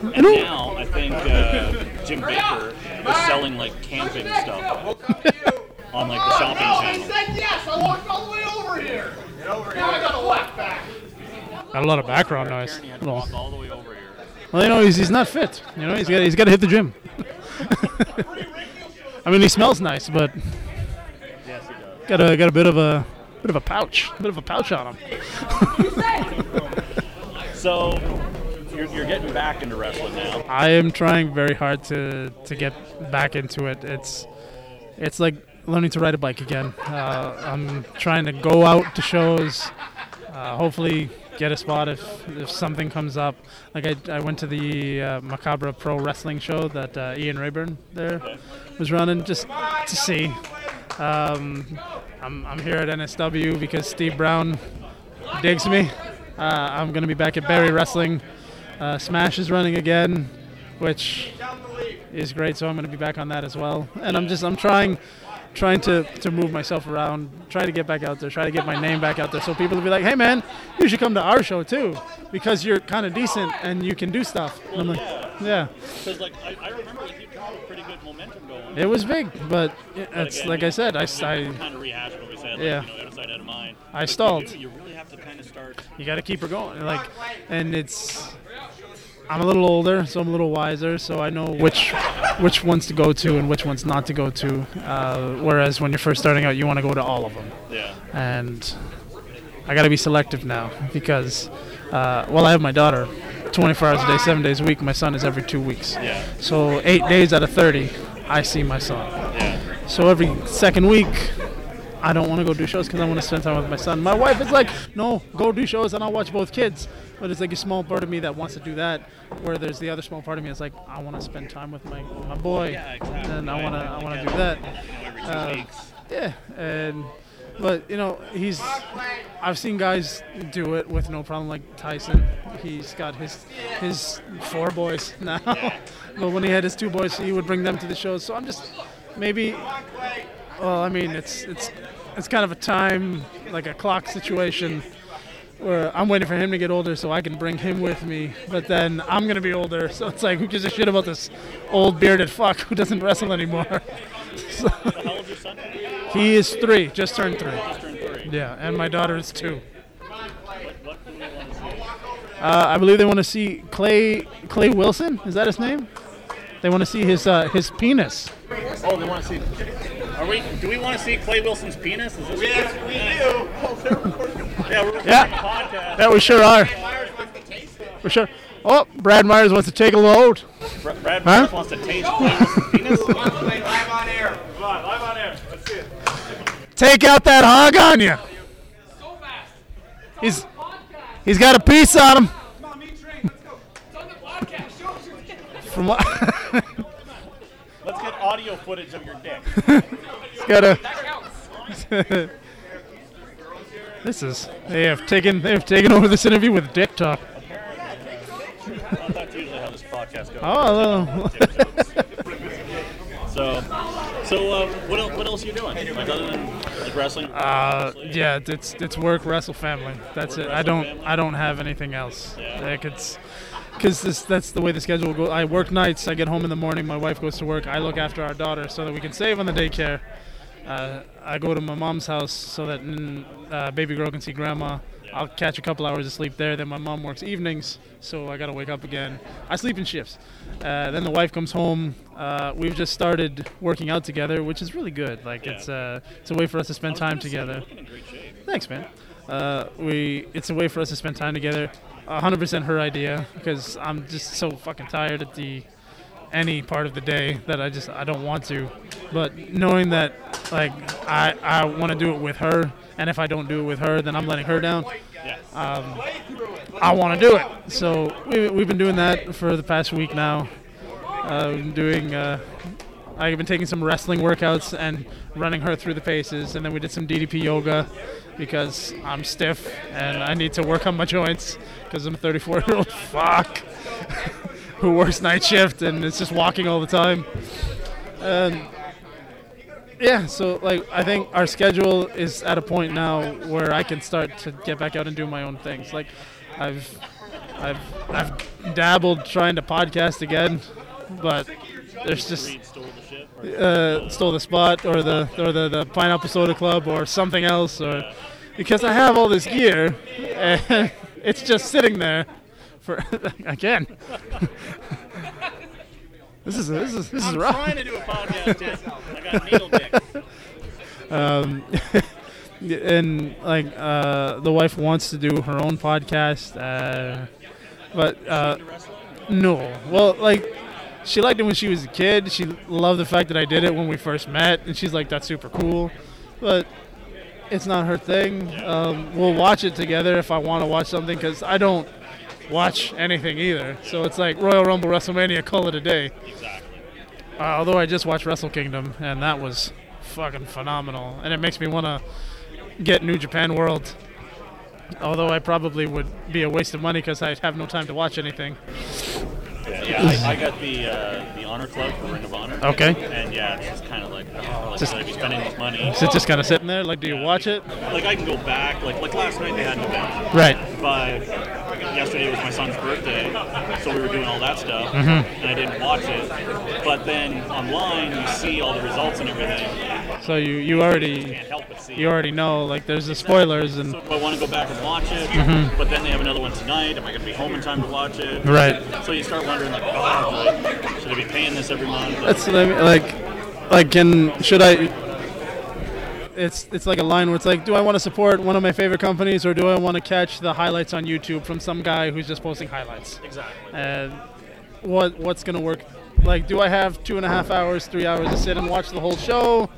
And now I think uh, Jim Bakker is selling like camping stuff on like the shopping channel. said yes. I walked all the way over here. Now I got to walk back. Got a lot of background noise. He Well, all the way over here. well, you know, he's, he's not fit. You know, he's got he's got to hit the gym. *laughs* I mean, he smells nice, but he got a got a bit of a bit of a pouch, a bit of a pouch on him. *laughs* So you're, you're getting back into wrestling now. I am trying very hard to to get back into it. It's it's like learning to ride a bike again. Uh, I'm trying to go out to shows. Uh, hopefully, get a spot if if something comes up. Like I, I went to the uh, Macabre Pro Wrestling show that uh, Ian Rayburn there was running just to see. Um, I'm, I'm here at NSW because Steve Brown digs me. Uh, I'm going to be back at Barry Wrestling. Uh, Smash is running again, which is great. So I'm going to be back on that as well. And I'm just I'm trying trying to, to move myself around, try to get back out there, try to get my name back out there, so people will be like, "Hey man, you should come to our show too, because you're kind of decent and you can do stuff." Like, "Yeah." Because like I, I remember you had pretty good momentum going. It was big, but it's like I said, I, I kind of rehash said. Yeah. You know, out of sight, out of mind. I But stalled. You, do, you really have to kind of start. you got to keep her going. Like, and it's I'm a little older, so I'm a little wiser, so I know which which ones to go to and which ones not to go to. Uh, whereas when you're first starting out, you want to go to all of them. Yeah. And I got to be selective now because, uh, well, I have my daughter 24 hours a day, seven days a week. My son is every two weeks. Yeah. So eight days out of 30, I see my son. Yeah. So every second week, I don't want to go do shows because I want to spend time with my son. My wife is like, no, go do shows and I'll watch both kids. But it's like a small part of me that wants to do that, where there's the other small part of me that's like, I want to spend time with my my boy, Yeah, exactly. and I want to I want to do that. Uh. Yeah, and but you know he's I've seen guys do it with no problem, like Tyson. He's got his his four boys *laughs* now, but when he had his two boys, he would bring them to the shows. So I'm just maybe. Well, I mean, it's it's it's kind of a time like a clock situation where I'm waiting for him to get older so I can bring him with me. But then I'm gonna be older, so it's like who gives a shit about this old bearded fuck who doesn't wrestle anymore? *laughs* So- How old's your son? he is three, just turned three. Just turned three. Yeah, and my daughter is two. What, what do we want to see? Uh, I believe they want to see Clay Clay Wilson. Is that his name? They want to see his uh, his penis. Oh, they want to see. Are we? Do we want to see Clay Wilson's penis? Is this Yes, we do. *laughs* Yeah, we're recording Yeah. a podcast. Yeah, we sure are. For sure. Oh, Brad Myers wants to take a load. Br- Brad Huh? Myers wants to taste Clay Wilson's penis. Live on air. Come on, live on air. Let's see it. Take out that hog on you. He's he's got a piece on him. from what Let's get *laughs* audio footage of your dick. *laughs* it's gotta. *laughs* this is they have taken they have taken over this interview with dick talk. Well, that's usually how this podcast goes. Oh, *laughs* So, so uh, what, else, what else are you doing? Like other than like wrestling? Uh, yeah, it's it's work, wrestle, family. That's it. I don't I don't have anything else. Like it's because that's the way the schedule goes. I work nights. I get home in the morning. My wife goes to work. I look after our daughter so that we can save on the daycare. Uh, I go to my mom's house so that uh, baby girl can see grandma. I'll catch a couple hours of sleep there. Then my mom works evenings, so I gotta wake up again. I sleep in shifts. Uh, then the wife comes home. Uh, we've just started working out together, which is really good. Like it's uh, it's a way for us to spend time together. Thanks, man. Uh, we it's a way for us to spend time together. 100% her idea because I'm just so fucking tired at the any part of the day that I just I don't want to. But knowing that like I I want to do it with her, and if I don't do it with her, then I'm letting her down. Um, I want to do it. So we, we've been doing that for the past week now. Uh, doing. Uh, I've been taking some wrestling workouts and running her through the paces, and then we did some DDP yoga because I'm stiff and I need to work on my joints because I'm a 34 year old fuck *laughs* who works night shift and it's just walking all the time. And yeah, so like I think our schedule is at a point now where I can start to get back out and do my own things. Like I've I've I've dabbled trying to podcast again, but there's just uh, stole the spot or the or the, the pineapple soda club or something else or because I have all this gear *laughs* and it's just sitting there for *laughs* again. *laughs* this is this is this is I'm rough. trying to do a podcast. I got needle dick. *laughs* um, and like uh, the wife wants to do her own podcast, uh, but uh, no. Well, like she liked it when she was a kid. She loved the fact that I did it when we first met, and she's like, "That's super cool," but. It's not her thing. Um, we'll watch it together if I want to watch something because I don't watch anything either. So it's like Royal Rumble, WrestleMania, call it a day. Uh, although I just watched Wrestle Kingdom and that was fucking phenomenal, and it makes me want to get New Japan World. Although I probably would be a waste of money because I'd have no time to watch anything. Yeah, yeah I, I got the uh, the Honor Club for Ring of Honor. Okay. And yeah, it's just kind of like, oh, like Just- should I be spending this money? Is it just kind of sitting there? Like, do you watch it? Like I can go back. Like like last night they had an event. Right. But yesterday was my son's birthday, so we were doing all that stuff, Mhm. and I didn't watch it. But then online you see all the results and everything. So you you already Can't help but see. you already know like there's the spoilers and So I want to go back and watch it? Mhm. But then they have another one tonight. Am I going to be home in time to watch it? Right. So you start wondering like, oh, should I, should I be paying this every month? that's mean. Like, like can should I? It's it's like a line where it's like, do I want to support one of my favorite companies or do I want to catch the highlights on YouTube from some guy who's just posting highlights? Exactly. And what what's gonna work? Like, do I have two and a half hours, three hours to sit and watch the whole show,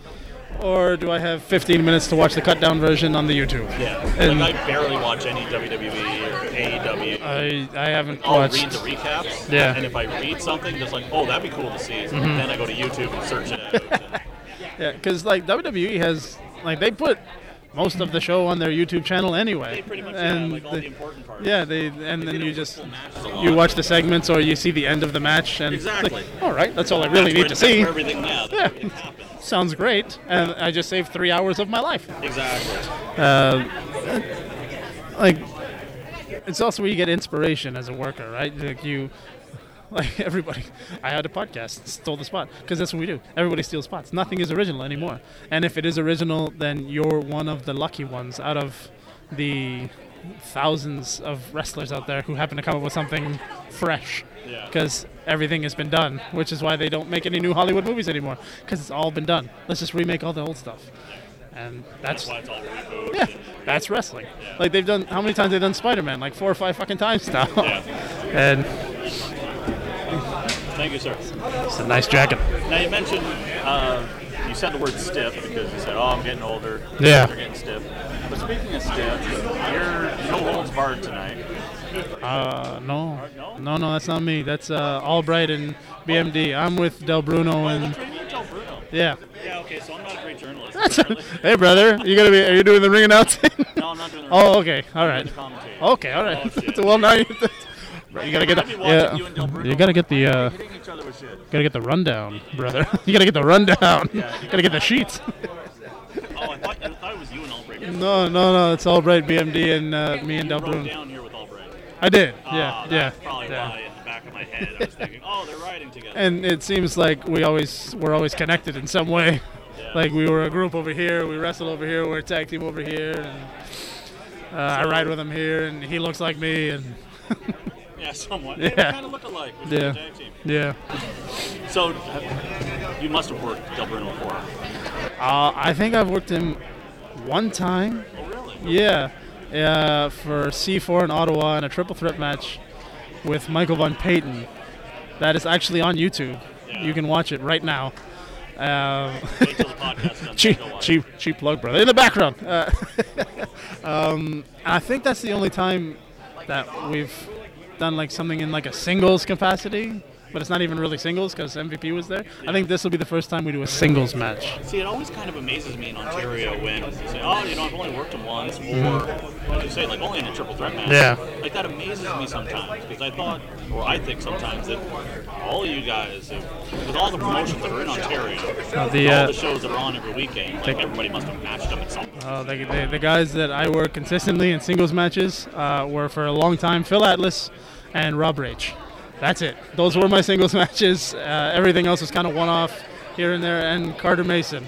or do I have 15 minutes to watch the cut down version on the YouTube? Yeah. And like I barely watch any WWE or AEW. I I haven't I'll watched. read the recaps. Yeah. And if I read something, just like, oh, that'd be cool to see. Mhm. Then I go to YouTube and search it out. *laughs* Yeah, because like WWE has like they put most of the show on their YouTube channel anyway. They pretty much, yeah, and like all the important parts. Yeah, they and then you just you watch the segments or you see the end of the match and it's like, all right, that's all I really need to see. everything, yeah, Yeah. where everything happens. *laughs* Sounds great, and I just saved three hours of my life. Exactly. Uh, like it's also where you get inspiration as a worker, right? Like you, like *laughs* everybody. I had a podcast, stole the spot because that's what we do. Everybody steals spots. Nothing is original anymore. And if it is original, then you're one of the lucky ones out of the thousands of wrestlers out there who happen to come up with something fresh. Yeah. Because everything has been done, which is why they don't make any new Hollywood movies anymore. Because it's all been done. Let's just remake all the old stuff. And that's, That's why it's all reboots. yeah, that's wrestling. Like they've done how many times they've done Spider-Man? Like four or five fucking times now. Yeah. *laughs* and Thank you, sir. it's a nice jacket. Now you mentioned uh, you said the word stiff because you said, "Oh, I'm getting older. Yeah. You're getting stiff." But speaking of stiff, you're no holds barred tonight. Uh, no, no, no, that's not me. That's uh, Albright and BMD. I'm with Del Bruno and yeah. Yeah, okay, so I'm not a great journalist. *laughs* hey, brother, you gonna be? Are you doing the ring announcing? No, I'm not doing the *laughs* oh, okay, all right. Okay, all right. Oh, *laughs* well, now you, you gotta get the yeah. you and Del Bruno You gotta get the uh, each other with shit. gotta get the rundown, brother. *laughs* you gotta get the rundown. gotta get the sheets. *laughs* Oh, I thought, I thought it was you and Albright. no, no, no. It's Albright, BMD, and uh, me and You Del wrote down here with Albright. I did. Ah, Yeah, that's yeah, probably yeah. why in the back of my head I was thinking, oh, they're riding together. and it seems like we always we're always connected in some way. Like we were a group over here, we wrestle over here, we're a tag team over here, and uh, I ride with him here, and he looks like me, and *laughs* yeah, *laughs* somewhat. Yeah. They kind of look alike. Yeah, yeah. So you must have worked Del Bruno before. Uh, I think I've worked him one time. Oh, really? Yeah, uh, for C4 in Ottawa in a triple threat match with Michael Von Payton. That is actually on YouTube. You can watch it right now. Um, Wait till the podcast's *laughs* cheap, then go watch cheap, cheap plug, brother. In the background. Uh, *laughs* um, I think that's the only time that we've done like something in like a singles capacity, but it's not even really singles because MVP was there. I think this will be the first time we do a singles match. See, it always kind of amazes me in Ontario when you say, "Oh, you know, I've only worked him once," or Mhm. like you say, like only in a triple threat match. Yeah. Like that amazes me sometimes because I thought, or I think sometimes that all you guys, with all the promotions that are in Ontario, Uh, the, all uh, the shows that are on every weekend, like the- everybody must have matched up at some. Uh, the, the, the guys that I work consistently in singles matches uh, were for a long time Phil Atlas and Rob Rach. That's it. Those were my singles *laughs* matches. Uh, everything else was kind of one-off here and there, and Carter Mason.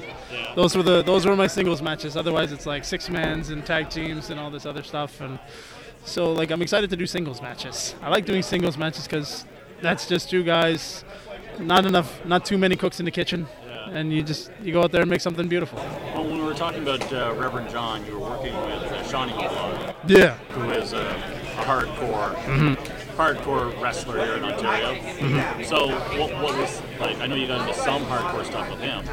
Those were the those were my singles matches. Otherwise, it's like six mans and tag teams and all this other stuff. And so, like, I'm excited to do singles matches. I like doing singles matches because that's just two guys, not enough, not too many cooks in the kitchen, and you just you go out there and make something beautiful. Well, when we were talking about uh, Reverend John, you were working with uh, Shawnee Mulog, Yeah. who is a, a hardcore, Mhm. Hardcore wrestler here in Ontario. Mhm. So, what, what was like? I know you got into some hardcore stuff with him.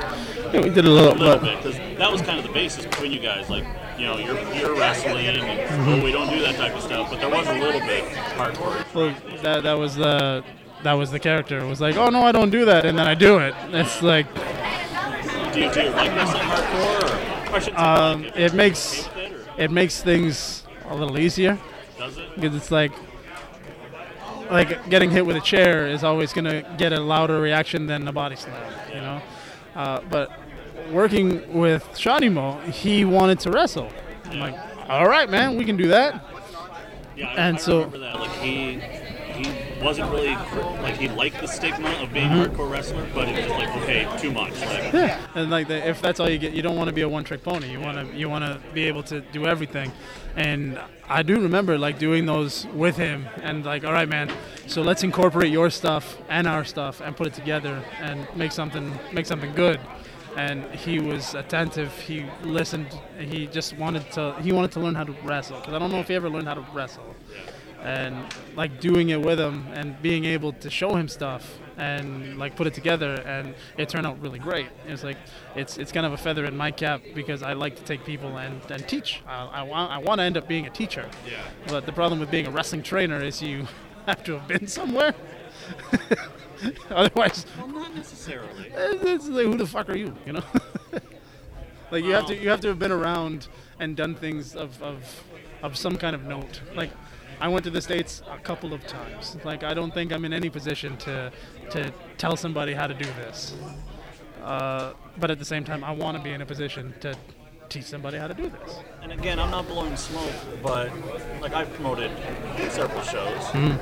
Yeah, we did a little, little bit because that was kind of the basis between you guys. Like, you know, you're you're wrestling, and Mhm. well, we don't do that type of stuff. But there was a little bit hardcore. Well, that that was the that was the character. It was like, oh no, I don't do that, and then I do it. It's like, Do you, do you like wrestling hardcore? Or, or I shouldn't um, like it makes it makes things a little easier. Does it? Because it's like like getting hit with a chair is always gonna get a louder reaction than a body slam, you know. Uh, but working with Shanimo, he wanted to wrestle. I'm like, all right, man, we can do that. Yeah, I, and I so. Like he he wasn't really like he liked the stigma of being Mhm. a hardcore wrestler, but it was just like okay, too much. Like Yeah, and like the, if that's all you get, you don't want to be a one-trick pony. You want to you want to be able to do everything. And I do remember like doing those with him, and like, all right, man. So let's incorporate your stuff and our stuff and put it together and make something make something good. And he was attentive. He listened. He just wanted to. He wanted to learn how to wrestle because I don't know if he ever learned how to wrestle and like doing it with him and being able to show him stuff and like put it together and it turned out really great. It's like it's it's kind of a feather in my cap because i like to take people and, and teach. I, I want i want to end up being a teacher. Yeah. but the problem with being a wrestling trainer is you *laughs* have to have been somewhere. *laughs* Otherwise well, not necessarily. *laughs* it's like, who the fuck are you you know? Like you have to you have to have been around and done things of, of of some kind of note. Like I went to the states a couple of times. Like I don't think I'm in any position to to tell somebody how to do this. Uh, but at the same time, I want to be in a position to teach somebody how to do this. And again, I'm not blowing smoke, but like I've promoted several shows, Mhm.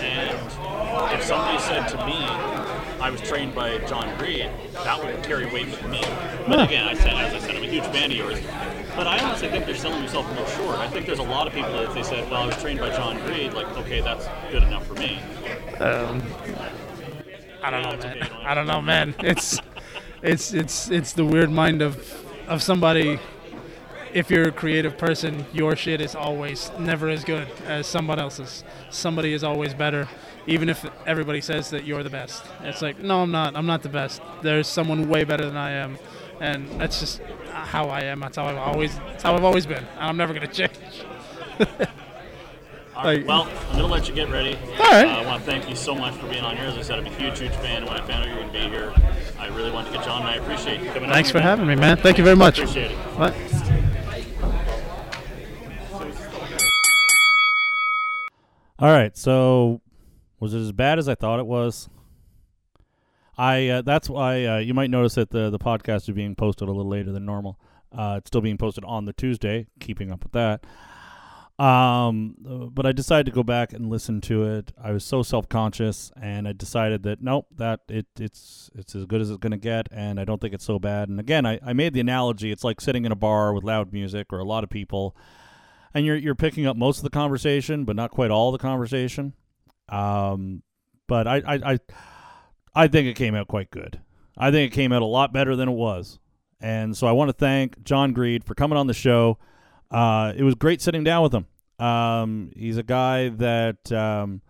and if somebody said to me, I was trained by John Greed, that would carry weight with me. But Yeah. again, I said, as I said, I'm a huge fan of yours. But I honestly think they're selling themselves a little short. I think there's a lot of people that if they said, well, I was trained by John Greed, like, okay, that's good enough for me. Um, I don't know, man. I don't know, man. It's it's it's it's the weird mind of of somebody. If you're a creative person, your shit is always never as good as someone else's. Somebody is always better, even if everybody says that you're the best. It's like, no, I'm not. I'm not the best. There's someone way better than I am, and that's just how I am. That's how I've always. That's how I've always been. I'm never gonna *laughs* change. Like- right, well, I'm gonna let you get ready. All right. Uh, I want to thank you so much for being on here. As I said, I'm a huge, huge fan. When I found out you were gonna be here, I really wanted to get you on, and I appreciate you coming. Thanks for man. having me, man. Thank you very much. Appreciate it. What? All right, so was it as bad as I thought it was? I uh, that's why uh, you might notice that the the podcast is being posted a little later than normal. Uh, it's still being posted on the Tuesday, keeping up with that. Um, but I decided to go back and listen to it. I was so self conscious, and I decided that nope, that it it's it's as good as it's gonna get, and I don't think it's so bad. And again, I, I made the analogy: it's like sitting in a bar with loud music or a lot of people, and you're you're picking up most of the conversation, but not quite all the conversation. Um, but I I I, I think it came out quite good. I think it came out a lot better than it was. And so I want to thank John Greed for coming on the show. Uh, it was great sitting down with him. Um, he's a guy that, um,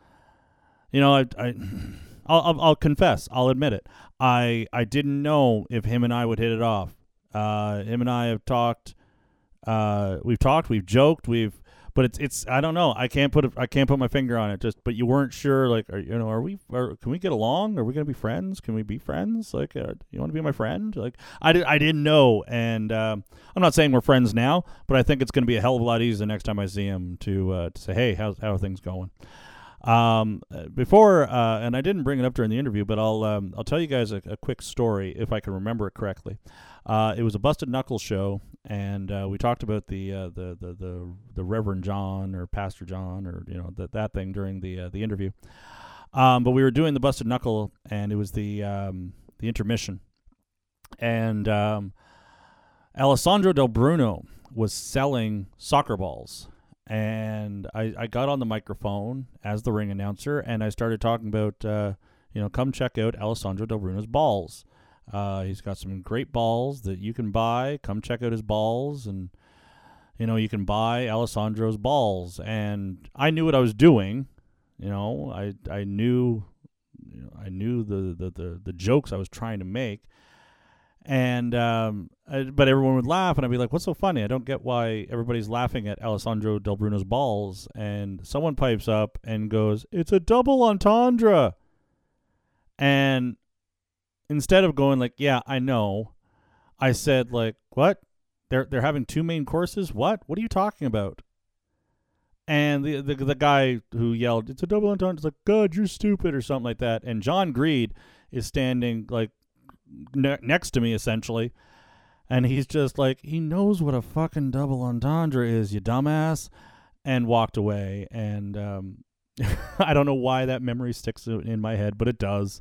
you know, I, I *sighs* I'll, I'll, confess, I'll admit it. I, I didn't know if him and I would hit it off. Uh, him and I have talked. Uh, we've talked, we've joked, we've, but it's, it's, I don't know. I can't put, I can't put my finger on it. Just, but you weren't sure, like, are, you know, are we, are, can we get along? Are we gonna be friends? Can we be friends? Like, uh, you want to be my friend? Like, I, did, I didn't know, and um, I'm not saying we're friends now, but I think it's gonna be a hell of a lot easier the next time I see him to, uh, to say, hey, how's, how are things going? Um, before, uh, and I didn't bring it up during the interview, but I'll, um, I'll tell you guys a, a quick story if I can remember it correctly. Uh, it was a Busted Knuckles show, and uh, we talked about the, uh, the the the the Reverend John or Pastor John or you know that that thing during the uh, the interview. Um, but we were doing the Busted Knuckle, and it was the um, the intermission, and um, Alessandro Del Bruno was selling soccer balls. And I, I got on the microphone as the ring announcer, and I started talking about, uh, you know, come check out Alessandro Del Bruno's balls. Uh, he's got some great balls that you can buy. Come check out his balls, and you know you can buy Alessandro's balls. And I knew what I was doing. You know, I I knew, I knew the, the the the jokes I was trying to make. And um, I, but everyone would laugh, and I'd be like, "What's so funny? I don't get why everybody's laughing at Alessandro Del Bruno's balls." And someone pipes up and goes, "It's a double entendre." And instead of going like, "Yeah, I know," I said like, "What? They're they're having two main courses? What? What are you talking about?" And the the, the guy who yelled, "It's a double entendre," is like, "God, you're stupid" or something like that. And John Greed is standing like ne- next to me essentially, and he's just like, he knows what a fucking double entendre is, you dumbass, and walked away. And um, *laughs* I don't know why that memory sticks in my head, but it does.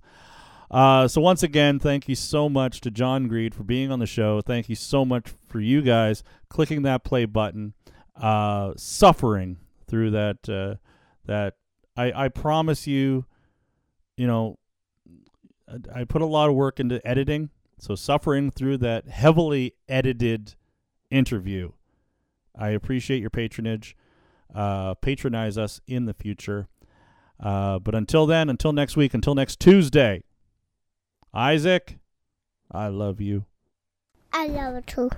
Uh, so once again, thank you so much to John Greed for being on the show. Thank you so much for you guys clicking that play button, uh, suffering through that. Uh, that I, I promise you, you know, I- I put a lot of work into editing. So suffering through that heavily edited interview. I appreciate your patronage. Uh, patronize us in the future. Uh, but until then, until next week, until next Tuesday, Isaac, I love you. I love it too.